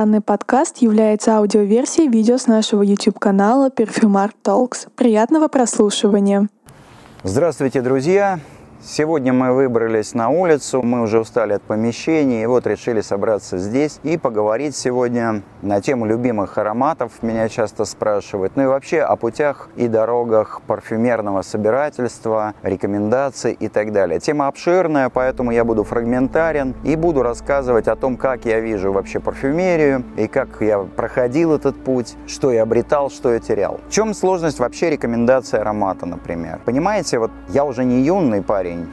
Данный подкаст является аудиоверсией видео с нашего YouTube-канала Perfumart Talks. Приятного прослушивания! Здравствуйте, друзья! Сегодня мы выбрались на улицу, мы уже устали от помещений, и вот решили собраться здесь и поговорить сегодня на тему любимых ароматов. Меня часто спрашивают, ну и вообще о путях и дорогах парфюмерного собирательства, рекомендаций и так далее. Тема обширная, поэтому я буду фрагментарен и буду рассказывать о том, как я вижу вообще парфюмерию и как я проходил этот путь, что я обретал, что я терял. В чем сложность вообще рекомендации аромата, например? Понимаете, вот я уже не юный парень, парень.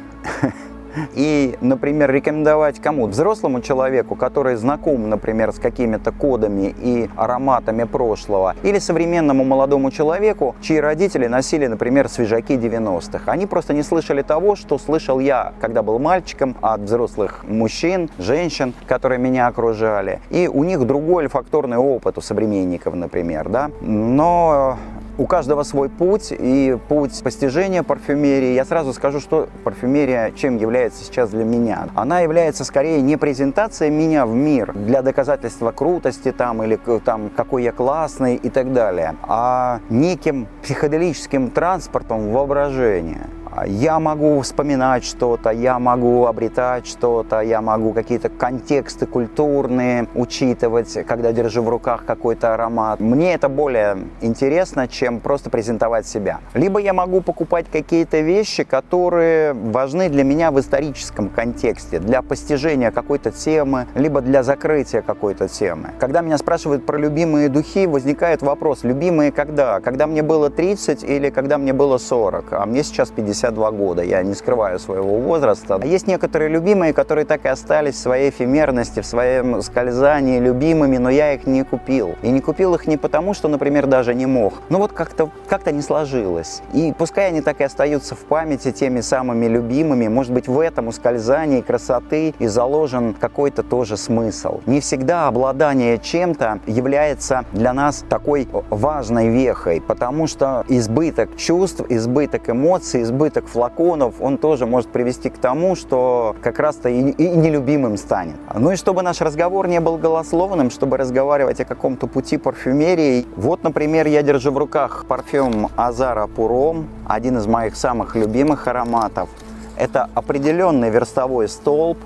И, например, рекомендовать кому? Взрослому человеку, который знаком, например, с какими-то кодами и ароматами прошлого, или современному молодому человеку, чьи родители носили, например, свежаки 90-х. Они просто не слышали того, что слышал я, когда был мальчиком, от взрослых мужчин, женщин, которые меня окружали. И у них другой олфакторный опыт у современников, например, да. Но у каждого свой путь и путь постижения парфюмерии. Я сразу скажу, что парфюмерия чем является сейчас для меня. Она является скорее не презентацией меня в мир для доказательства крутости там или там какой я классный и так далее, а неким психоделическим транспортом воображения. Я могу вспоминать что-то, я могу обретать что-то, я могу какие-то контексты культурные учитывать, когда держу в руках какой-то аромат. Мне это более интересно, чем просто презентовать себя. Либо я могу покупать какие-то вещи, которые важны для меня в историческом контексте, для постижения какой-то темы, либо для закрытия какой-то темы. Когда меня спрашивают про любимые духи, возникает вопрос, любимые когда? Когда мне было 30 или когда мне было 40? А мне сейчас 50 52 года, я не скрываю своего возраста. Есть некоторые любимые, которые так и остались в своей эфемерности, в своем скользании любимыми, но я их не купил. И не купил их не потому, что, например, даже не мог. Ну вот как-то как не сложилось. И пускай они так и остаются в памяти теми самыми любимыми, может быть, в этом ускользании красоты и заложен какой-то тоже смысл. Не всегда обладание чем-то является для нас такой важной вехой, потому что избыток чувств, избыток эмоций, избыток избыток флаконов, он тоже может привести к тому, что как раз-то и, и нелюбимым станет. Ну и чтобы наш разговор не был голословным, чтобы разговаривать о каком-то пути парфюмерии. Вот, например, я держу в руках парфюм Азара Пуром, один из моих самых любимых ароматов. Это определенный верстовой столб,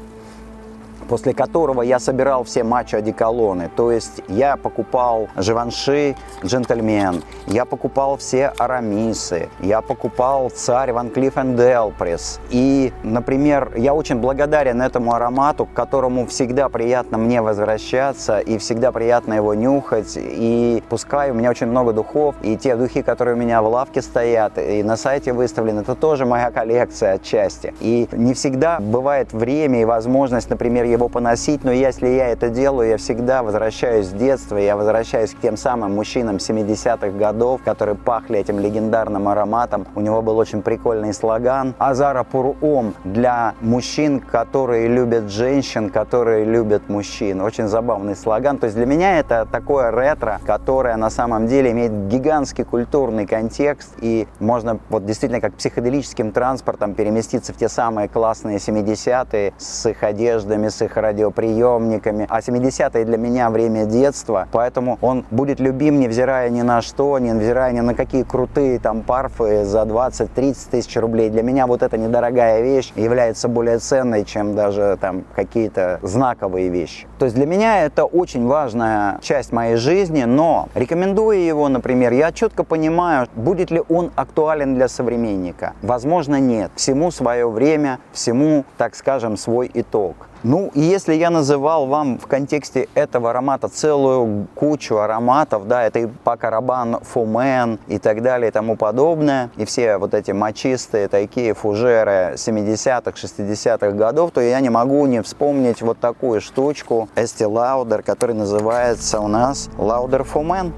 после которого я собирал все матчи-одеколоны. То есть я покупал Живанши Джентльмен, я покупал все Арамисы, я покупал Царь Ван Клифф энд Элприс. И, например, я очень благодарен этому аромату, к которому всегда приятно мне возвращаться и всегда приятно его нюхать. И пускай у меня очень много духов, и те духи, которые у меня в лавке стоят, и на сайте выставлены, это тоже моя коллекция отчасти. И не всегда бывает время и возможность, например, его поносить, но если я это делаю, я всегда возвращаюсь в детство, я возвращаюсь к тем самым мужчинам 70-х годов, которые пахли этим легендарным ароматом. У него был очень прикольный слоган «Азара Пурум» для мужчин, которые любят женщин, которые любят мужчин. Очень забавный слоган. То есть для меня это такое ретро, которое на самом деле имеет гигантский культурный контекст, и можно вот действительно как психоделическим транспортом переместиться в те самые классные 70-е с их одеждами, с их их радиоприемниками. А 70-е для меня время детства, поэтому он будет любим, невзирая ни на что, невзирая ни на какие крутые там парфы за 20-30 тысяч рублей. Для меня вот эта недорогая вещь является более ценной, чем даже там какие-то знаковые вещи. То есть для меня это очень важная часть моей жизни, но рекомендуя его, например, я четко понимаю, будет ли он актуален для современника. Возможно, нет. Всему свое время, всему, так скажем, свой итог. Ну, если я называл вам в контексте этого аромата целую кучу ароматов, да, это и Пакарабан, Фумен и так далее и тому подобное, и все вот эти мочистые такие фужеры 70-х, 60-х годов, то я не могу не вспомнить вот такую штучку Estee Lauder, который называется у нас Lauder Fumen.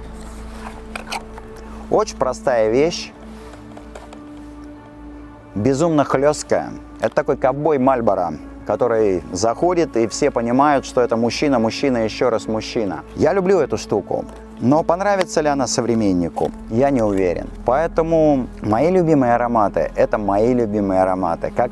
Очень простая вещь, безумно хлесткая. Это такой ковбой Мальборо который заходит, и все понимают, что это мужчина, мужчина, еще раз мужчина. Я люблю эту штуку. Но понравится ли она современнику, я не уверен. Поэтому мои любимые ароматы – это мои любимые ароматы. Как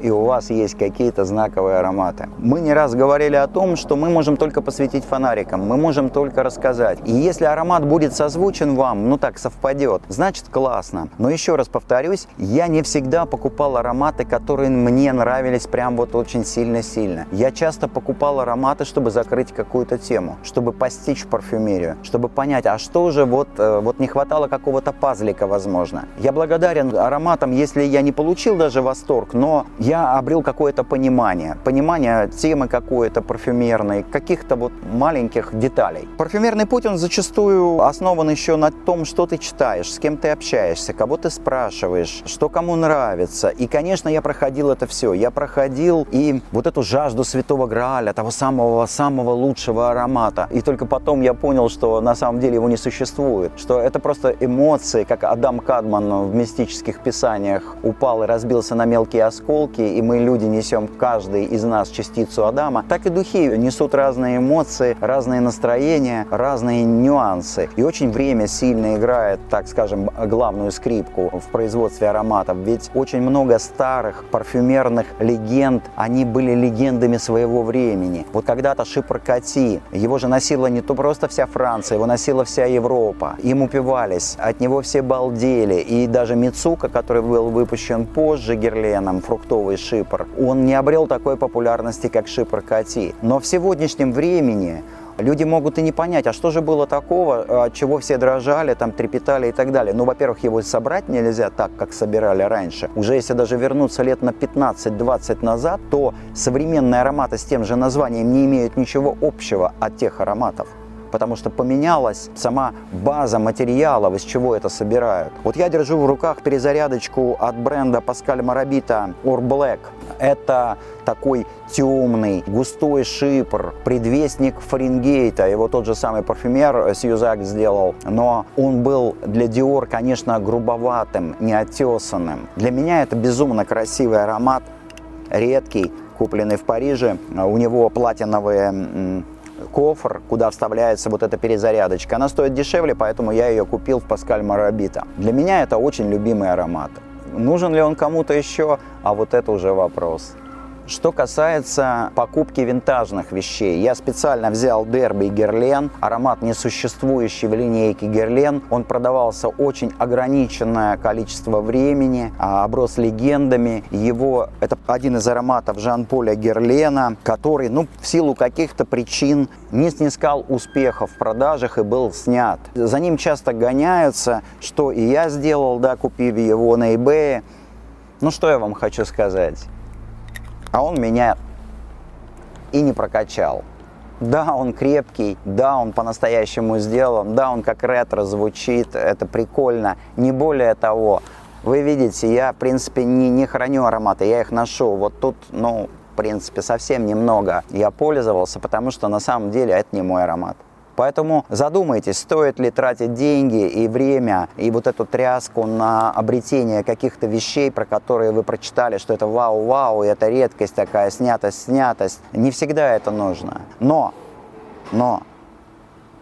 и у вас есть какие-то знаковые ароматы. Мы не раз говорили о том, что мы можем только посветить фонариком, мы можем только рассказать. И если аромат будет созвучен вам, ну так совпадет, значит классно. Но еще раз повторюсь, я не всегда покупал ароматы, которые мне нравились прям вот очень сильно-сильно. Я часто покупал ароматы, чтобы закрыть какую-то тему, чтобы постичь парфюмерию, чтобы понять, а что же вот, э, вот не хватало какого-то пазлика, возможно. Я благодарен ароматам, если я не получил даже восторг, но я обрел какое-то понимание, понимание темы какой-то парфюмерной, каких-то вот маленьких деталей. Парфюмерный путь, он зачастую основан еще на том, что ты читаешь, с кем ты общаешься, кого ты спрашиваешь, что кому нравится. И, конечно, я проходил это все. Я проходил и вот эту жажду святого Грааля, того самого-самого лучшего аромата. И только потом я понял, что на самом деле его не существует, что это просто эмоции, как Адам Кадман в мистических писаниях упал и разбился на мелкие осколки, и мы, люди, несем каждый из нас частицу Адама, так и духи несут разные эмоции, разные настроения, разные нюансы. И очень время сильно играет, так скажем, главную скрипку в производстве ароматов. Ведь очень много старых парфюмерных легенд, они были легендами своего времени. Вот когда-то Шипр Кати, его же носила не то просто вся Франция, его носила вся Европа. Им упивались, от него все балдели. И даже Мицука, который был выпущен позже Герленом, фруктовый шипр, он не обрел такой популярности, как Шипр Кати. Но в сегодняшнем времени Люди могут и не понять, а что же было такого, от чего все дрожали, там трепетали и так далее. Ну, во-первых, его собрать нельзя так, как собирали раньше. Уже если даже вернуться лет на 15-20 назад, то современные ароматы с тем же названием не имеют ничего общего от тех ароматов потому что поменялась сама база материалов, из чего это собирают. Вот я держу в руках перезарядочку от бренда Pascal Marabita Or Black. Это такой темный, густой шипр, предвестник Фаренгейта. Его тот же самый парфюмер Сьюзак сделал. Но он был для Dior, конечно, грубоватым, неотесанным. Для меня это безумно красивый аромат, редкий, купленный в Париже. У него платиновые кофр, куда вставляется вот эта перезарядочка. Она стоит дешевле, поэтому я ее купил в Паскаль Марабита. Для меня это очень любимый аромат. Нужен ли он кому-то еще, а вот это уже вопрос. Что касается покупки винтажных вещей, я специально взял Дерби Герлен, аромат несуществующий в линейке Герлен. Он продавался очень ограниченное количество времени, а, оброс легендами. Его, это один из ароматов Жан-Поля Герлена, который, ну, в силу каких-то причин не снискал успеха в продажах и был снят. За ним часто гоняются, что и я сделал, да, купив его на eBay. Ну, что я вам хочу сказать? А он меня и не прокачал. Да, он крепкий, да, он по-настоящему сделан, да, он как ретро звучит, это прикольно. Не более того, вы видите, я, в принципе, не, не храню ароматы, я их ношу. Вот тут, ну, в принципе, совсем немного я пользовался, потому что на самом деле это не мой аромат. Поэтому задумайтесь, стоит ли тратить деньги и время, и вот эту тряску на обретение каких-то вещей, про которые вы прочитали, что это вау-вау, и это редкость такая, снятость-снятость. Не всегда это нужно. Но, но,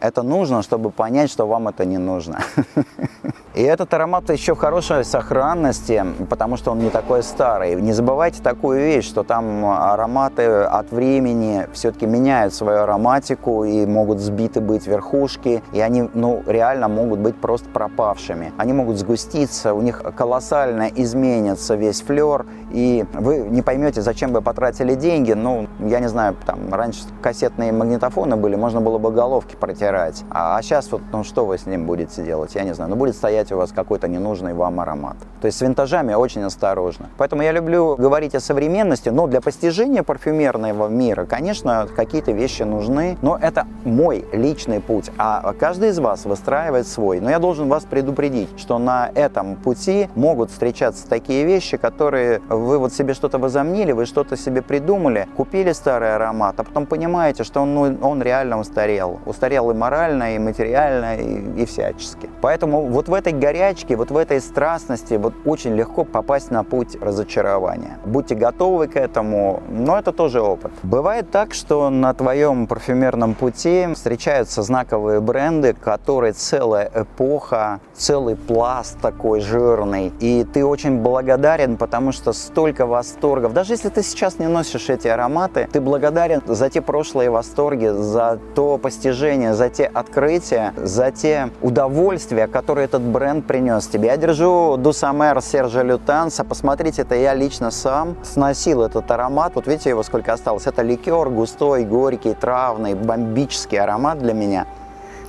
это нужно, чтобы понять, что вам это не нужно. И этот аромат еще в хорошей сохранности, потому что он не такой старый. Не забывайте такую вещь, что там ароматы от времени все-таки меняют свою ароматику и могут сбиты быть верхушки, и они ну, реально могут быть просто пропавшими. Они могут сгуститься, у них колоссально изменится весь флер, и вы не поймете, зачем вы потратили деньги. Ну, я не знаю, там раньше кассетные магнитофоны были, можно было бы головки протирать. А, а сейчас вот, ну что вы с ним будете делать? Я не знаю. Ну, будет стоять у вас какой-то ненужный вам аромат. То есть с винтажами очень осторожно. Поэтому я люблю говорить о современности, но для постижения парфюмерного мира, конечно, какие-то вещи нужны, но это мой личный путь, а каждый из вас выстраивает свой. Но я должен вас предупредить, что на этом пути могут встречаться такие вещи, которые вы вот себе что-то возомнили, вы что-то себе придумали, купили старый аромат, а потом понимаете, что он, ну, он реально устарел. Устарел и морально, и материально, и, и всячески. Поэтому вот в этой горячке, вот в этой страстности вот очень легко попасть на путь разочарования. Будьте готовы к этому, но это тоже опыт. Бывает так, что на твоем парфюмерном пути встречаются знаковые бренды, которые целая эпоха, целый пласт такой жирный, и ты очень благодарен, потому что столько восторгов. Даже если ты сейчас не носишь эти ароматы, ты благодарен за те прошлые восторги, за то постижение, за те открытия, за те удовольствия, которые этот бренд принес тебе. Я держу Дусамер Сержа Лютанса. Посмотрите, это я лично сам сносил этот аромат. Вот видите его сколько осталось. Это ликер густой, горький, травный, бомбический аромат для меня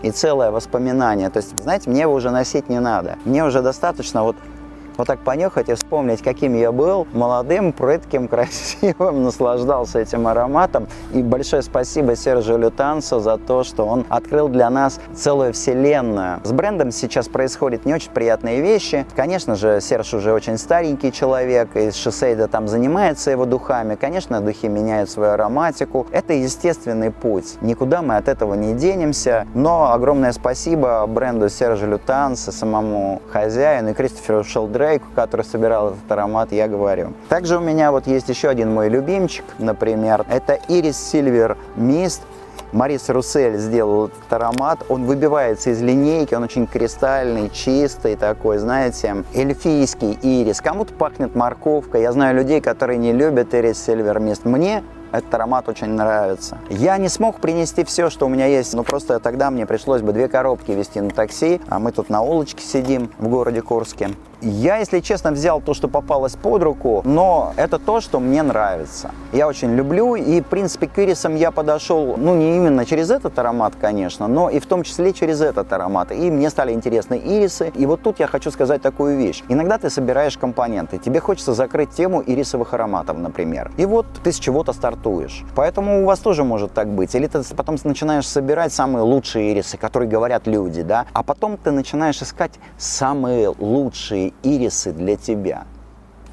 и целое воспоминание. То есть, знаете, мне его уже носить не надо. Мне уже достаточно вот вот так понюхать и вспомнить, каким я был, молодым, прытким, красивым, наслаждался этим ароматом. И большое спасибо Сержу Лютансу за то, что он открыл для нас целую вселенную. С брендом сейчас происходят не очень приятные вещи. Конечно же, Серж уже очень старенький человек, и Шисейда там занимается его духами. Конечно, духи меняют свою ароматику. Это естественный путь. Никуда мы от этого не денемся. Но огромное спасибо бренду Сержа Лютанса, самому хозяину и Кристоферу Шелдре Дрейку, который собирал этот аромат, я говорю. Также у меня вот есть еще один мой любимчик, например. Это Iris Silver Mist. Марис Руссель сделал этот аромат. Он выбивается из линейки, он очень кристальный, чистый такой, знаете, эльфийский ирис. Кому-то пахнет морковкой. Я знаю людей, которые не любят ирис Silver Mist. Мне этот аромат очень нравится. Я не смог принести все, что у меня есть, но просто тогда мне пришлось бы две коробки везти на такси, а мы тут на улочке сидим в городе Курске. Я, если честно, взял то, что попалось под руку, но это то, что мне нравится. Я очень люблю, и, в принципе, к ирисам я подошел, ну, не именно через этот аромат, конечно, но и в том числе через этот аромат. И мне стали интересны ирисы. И вот тут я хочу сказать такую вещь. Иногда ты собираешь компоненты, тебе хочется закрыть тему ирисовых ароматов, например. И вот ты с чего-то стартуешь. Поэтому у вас тоже может так быть. Или ты потом начинаешь собирать самые лучшие ирисы, которые говорят люди, да, а потом ты начинаешь искать самые лучшие ирисы для тебя.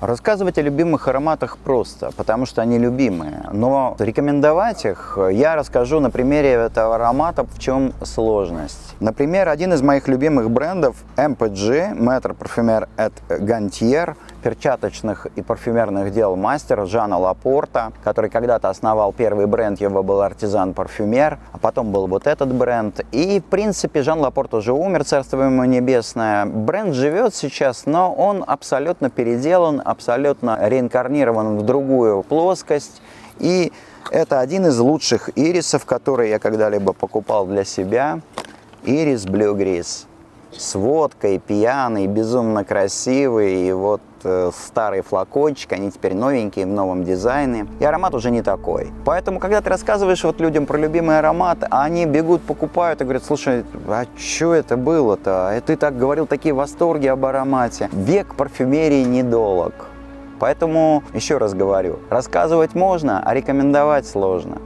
Рассказывать о любимых ароматах просто, потому что они любимые. Но рекомендовать их я расскажу на примере этого аромата, в чем сложность. Например, один из моих любимых брендов MPG, Maître Parfumeur et Gantier – перчаточных и парфюмерных дел мастер Жана Лапорта, который когда-то основал первый бренд, его был артизан-парфюмер, а потом был вот этот бренд. И, в принципе, Жан Лапорт уже умер, царство ему небесное. Бренд живет сейчас, но он абсолютно переделан, абсолютно реинкарнирован в другую плоскость. И это один из лучших ирисов, которые я когда-либо покупал для себя. Ирис Blue Gris с водкой, пьяный, безумно красивый. И вот старый флакончик, они теперь новенькие, в новом дизайне. И аромат уже не такой. Поэтому, когда ты рассказываешь вот людям про любимый аромат, они бегут, покупают и говорят, слушай, а что это было-то? Ты так говорил такие восторги об аромате. Век парфюмерии недолог. Поэтому, еще раз говорю, рассказывать можно, а рекомендовать сложно.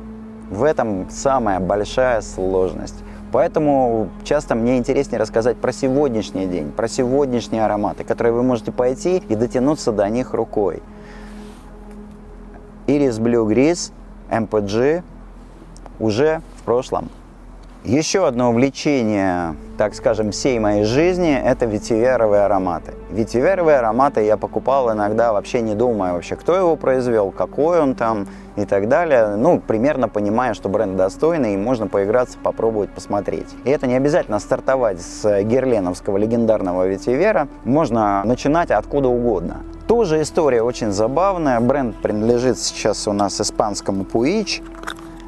В этом самая большая сложность. Поэтому часто мне интереснее рассказать про сегодняшний день, про сегодняшние ароматы, которые вы можете пойти и дотянуться до них рукой. Iris Blue Gris, MPG уже в прошлом. Еще одно увлечение, так скажем, всей моей жизни – это ветиверовые ароматы. Ветиверовые ароматы я покупал иногда вообще не думая вообще, кто его произвел, какой он там и так далее. Ну, примерно понимая, что бренд достойный и можно поиграться, попробовать, посмотреть. И это не обязательно стартовать с герленовского легендарного ветивера. Можно начинать откуда угодно. Тоже история очень забавная. Бренд принадлежит сейчас у нас испанскому Puig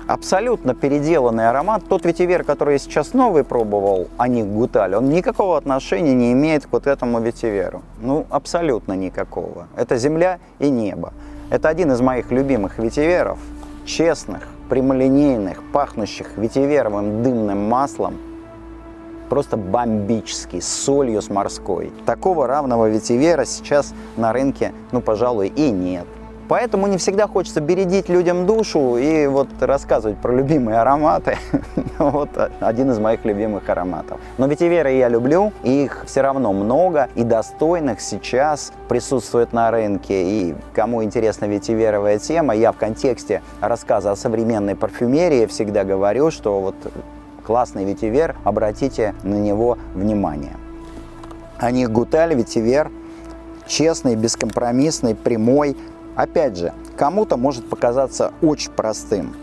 абсолютно переделанный аромат. Тот ветивер, который я сейчас новый пробовал, а не Гуталь, он никакого отношения не имеет к вот этому ветиверу. Ну, абсолютно никакого. Это земля и небо. Это один из моих любимых ветиверов, честных, прямолинейных, пахнущих ветиверовым дымным маслом, просто бомбический, с солью с морской. Такого равного ветивера сейчас на рынке, ну, пожалуй, и нет. Поэтому не всегда хочется бередить людям душу и вот рассказывать про любимые ароматы. вот один из моих любимых ароматов. Но ветиверы я люблю, их все равно много, и достойных сейчас присутствует на рынке. И кому интересна ветиверовая тема, я в контексте рассказа о современной парфюмерии всегда говорю, что вот классный ветивер, обратите на него внимание. Они Гуталь, Ветивер, честный, бескомпромиссный, прямой. Опять же, кому-то может показаться очень простым,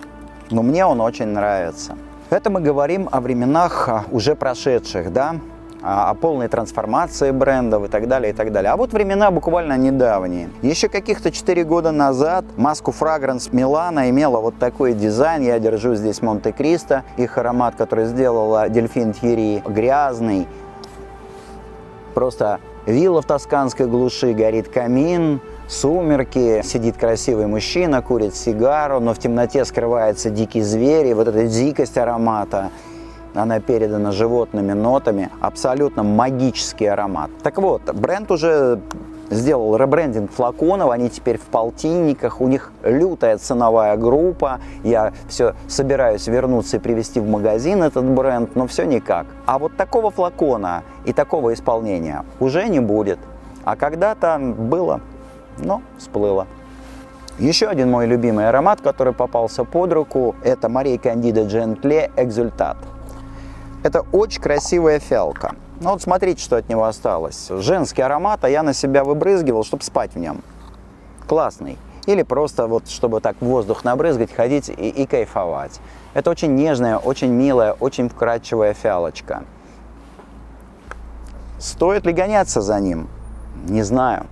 но мне он очень нравится. Это мы говорим о временах а, уже прошедших, да, о полной трансформации брендов и так далее, и так далее. А вот времена буквально недавние. Еще каких-то 4 года назад маску Fragrance Милана имела вот такой дизайн. Я держу здесь Монте-Кристо, их аромат, который сделала Дельфин Тьерри, грязный. Просто вилла в тосканской глуши, горит камин, сумерки, сидит красивый мужчина, курит сигару, но в темноте скрывается дикий зверь, и вот эта дикость аромата, она передана животными нотами, абсолютно магический аромат. Так вот, бренд уже сделал ребрендинг флаконов, они теперь в полтинниках, у них лютая ценовая группа, я все собираюсь вернуться и привести в магазин этот бренд, но все никак. А вот такого флакона и такого исполнения уже не будет. А когда-то было но всплыло. Еще один мой любимый аромат, который попался под руку, это Мария Кандида Джентле Экзультат. Это очень красивая фиалка. Ну вот смотрите, что от него осталось. Женский аромат, а я на себя выбрызгивал, чтобы спать в нем. Классный. Или просто вот, чтобы так воздух набрызгать, ходить и, и кайфовать. Это очень нежная, очень милая, очень вкрадчивая фиалочка. Стоит ли гоняться за ним? Не знаю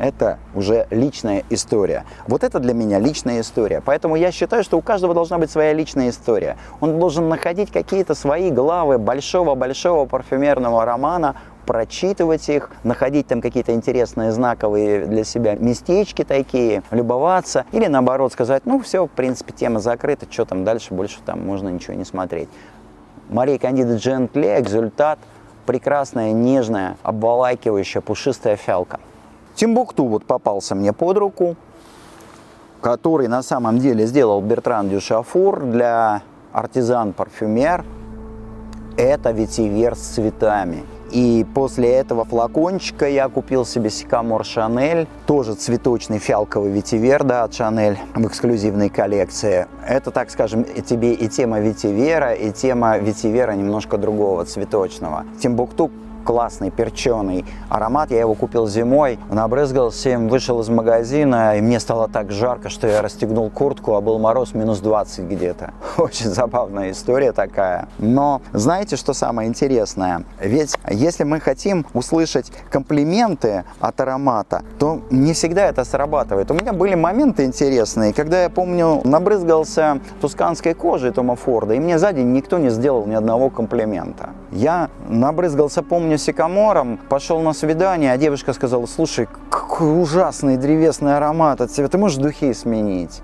это уже личная история. Вот это для меня личная история. Поэтому я считаю, что у каждого должна быть своя личная история. Он должен находить какие-то свои главы большого-большого парфюмерного романа, прочитывать их, находить там какие-то интересные знаковые для себя местечки такие, любоваться, или наоборот сказать, ну все, в принципе, тема закрыта, что там дальше, больше там можно ничего не смотреть. Maria Candida Gentile, Exultat, прекрасная, нежная, обволакивающая, пушистая фиалка. Timbuktu вот попался мне под руку, который на самом деле сделал Бертран Дюшафур для L'Artisan Parfumeur. Это ветивер с цветами. И после этого флакончика я купил себе Sycomore Chanel, тоже цветочный фиалковый ветивер, да, от Шанель в эксклюзивной коллекции. Это, так скажем, тебе и тема ветивера, и тема ветивера немножко другого, цветочного. Timbuktu классный, перченый аромат. Я его купил зимой, набрызгался им, вышел из магазина, и мне стало так жарко, что я расстегнул куртку, а был мороз минус 20 где-то. Очень забавная история такая. Но знаете, что самое интересное? Ведь если мы хотим услышать комплименты от аромата, то не всегда это срабатывает. У меня были моменты интересные, когда я помню, набрызгался тусканской кожей Тома Форда, и мне сзади никто не сделал ни одного комплимента. Я набрызгался, помню, сикамором, пошел на свидание, а девушка сказала, слушай, какой ужасный древесный аромат от себя, ты можешь духи сменить?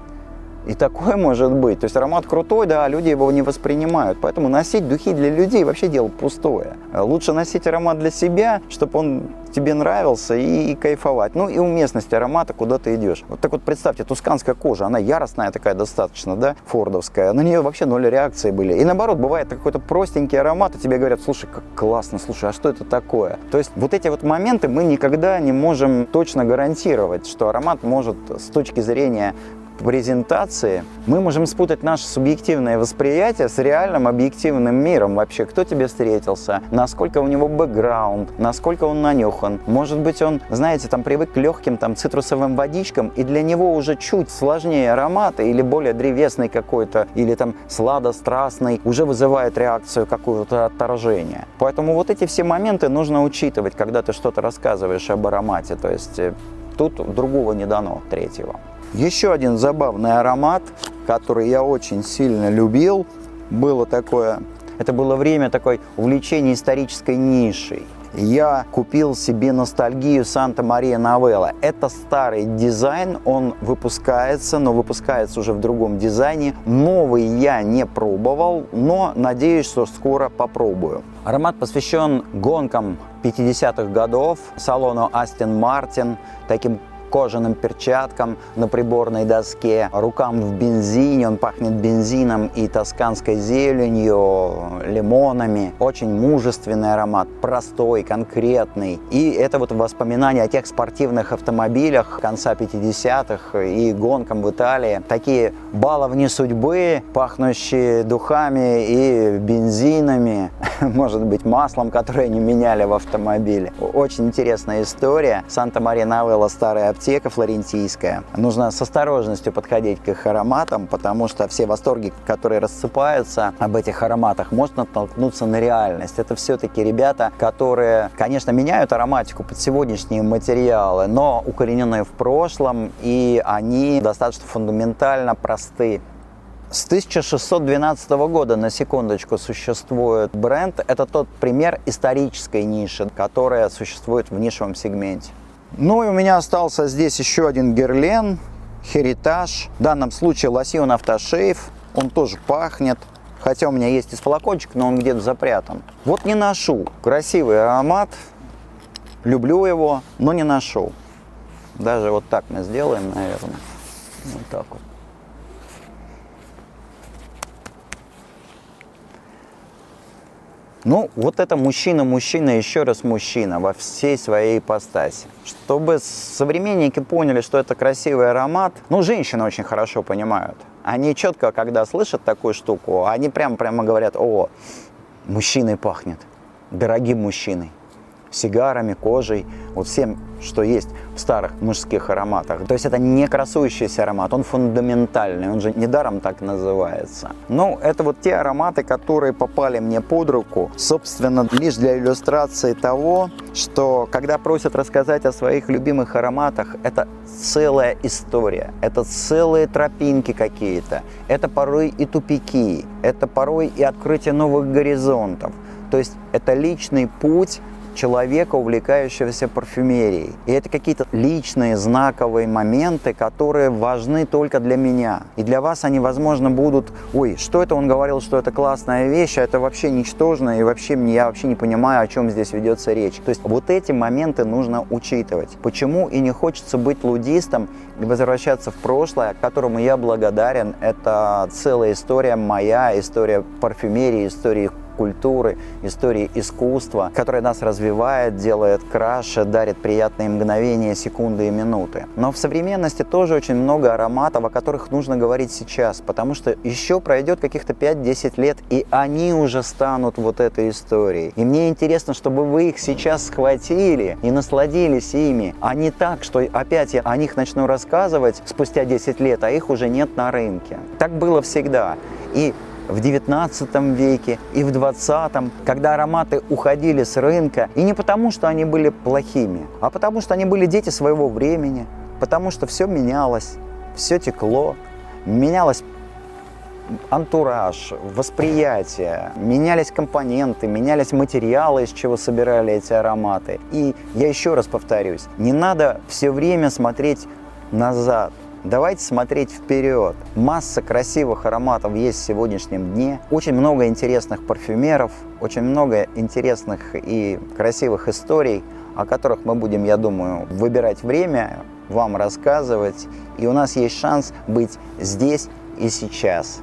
И такое может быть. То есть аромат крутой, да, а люди его не воспринимают. Поэтому носить духи для людей вообще дело пустое. Лучше носить аромат для себя, чтобы он тебе нравился и, и кайфовать. Ну и уместность аромата, куда ты идешь. Вот так вот представьте, тусканская кожа, она яростная такая достаточно, да, фордовская. На нее вообще ноль реакции были. И наоборот, бывает какой-то простенький аромат, и тебе говорят, слушай, как классно, слушай, а что это такое? То есть вот эти вот моменты мы никогда не можем точно гарантировать, что аромат может с точки зрения презентации мы можем спутать наше субъективное восприятие с реальным объективным миром вообще. Кто тебе встретился, насколько у него бэкграунд, насколько он нанюхан. Может быть, он, знаете, там привык к легким там цитрусовым водичкам, и для него уже чуть сложнее ароматы или более древесный какой-то, или там сладострастный, уже вызывает реакцию какого-то отторжения. Поэтому вот эти все моменты нужно учитывать, когда ты что-то рассказываешь об аромате. То есть э, тут другого не дано, третьего. Еще один забавный аромат, который я очень сильно любил, было такое, это было время такой увлечения исторической нишей. Я купил себе ностальгию Санта-Мария Новелла. Это старый дизайн, он выпускается, но выпускается уже в другом дизайне. Новый я не пробовал, но надеюсь, что скоро попробую. Аромат посвящен гонкам 50-х годов, салону Астин Мартин, таким кожаным перчаткам на приборной доске, рукам в бензине, он пахнет бензином и тосканской зеленью, лимонами. Очень мужественный аромат, простой, конкретный. И это вот воспоминания о тех спортивных автомобилях конца 50-х и гонкам в Италии. Такие баловни судьбы, пахнущие духами и бензинами. может быть, маслом, которое они меняли в автомобиле. Очень интересная история. Санта-Мария-Новелла – старая аптека флорентийская. Нужно с осторожностью подходить к их ароматам, потому что все восторги, которые рассыпаются об этих ароматах, может натолкнуться на реальность. Это все-таки ребята, которые, конечно, меняют ароматику под сегодняшние материалы, но укорененные в прошлом, и они достаточно фундаментально просты. С 1612 года, на секундочку, существует бренд. Это тот пример исторической ниши, которая существует в нишевом сегменте. Ну и у меня остался здесь еще один герлен, Heritage. В данном случае лосьон автошейв. Он тоже пахнет. Хотя у меня есть и флакончик, но он где-то запрятан. Вот не ношу. Красивый аромат. Люблю его, но не ношу. Даже вот так мы сделаем, наверное. Вот так вот. Ну, вот это мужчина-мужчина, еще раз мужчина во всей своей ипостаси. Чтобы современники поняли, что это красивый аромат, ну, женщины очень хорошо понимают. Они четко, когда слышат такую штуку, они прямо прямо говорят, о, мужчиной пахнет, дорогим мужчиной сигарами, кожей, вот всем, что есть в старых мужских ароматах. То есть это не красующийся аромат, он фундаментальный, он же недаром так называется. Ну, это вот те ароматы, которые попали мне под руку, собственно, лишь для иллюстрации того, что когда просят рассказать о своих любимых ароматах, это целая история, это целые тропинки какие-то, это порой и тупики, это порой и открытие новых горизонтов. То есть это личный путь человека, увлекающегося парфюмерией. И это какие-то личные знаковые моменты, которые важны только для меня. И для вас они, возможно, будут, ой, что это он говорил, что это классная вещь, а это вообще ничтожно, и вообще я вообще не понимаю, о чем здесь ведется речь. То есть вот эти моменты нужно учитывать. Почему и не хочется быть лудистом возвращаться в прошлое, которому я благодарен. Это целая история моя, история парфюмерии, история культуры, истории искусства, которая нас развивает, делает краше, дарит приятные мгновения, секунды и минуты. Но в современности тоже очень много ароматов, о которых нужно говорить сейчас, потому что еще пройдет каких-то 5-10 лет, и они уже станут вот этой историей. И мне интересно, чтобы вы их сейчас схватили и насладились ими, а не так, что опять я о них начну рассказывать спустя 10 лет, а их уже нет на рынке. Так было всегда. И в 19 веке и в 20, когда ароматы уходили с рынка, и не потому, что они были плохими, а потому, что они были дети своего времени, потому что все менялось, все текло, менялось антураж, восприятие, менялись компоненты, менялись материалы, из чего собирали эти ароматы. И я еще раз повторюсь, не надо все время смотреть назад. Давайте смотреть вперед. Масса красивых ароматов есть в сегодняшнем дне. Очень много интересных парфюмеров, очень много интересных и красивых историй, о которых мы будем, я думаю, выбирать время, вам рассказывать. И у нас есть шанс быть здесь и сейчас.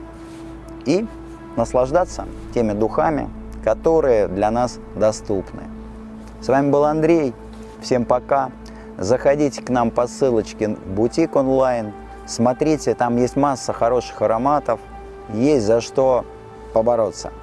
И наслаждаться теми духами, которые для нас доступны. С вами был Андрей. Всем пока. Заходите к нам по ссылочке «Бутик онлайн». Смотрите, там есть масса хороших ароматов, есть за что побороться.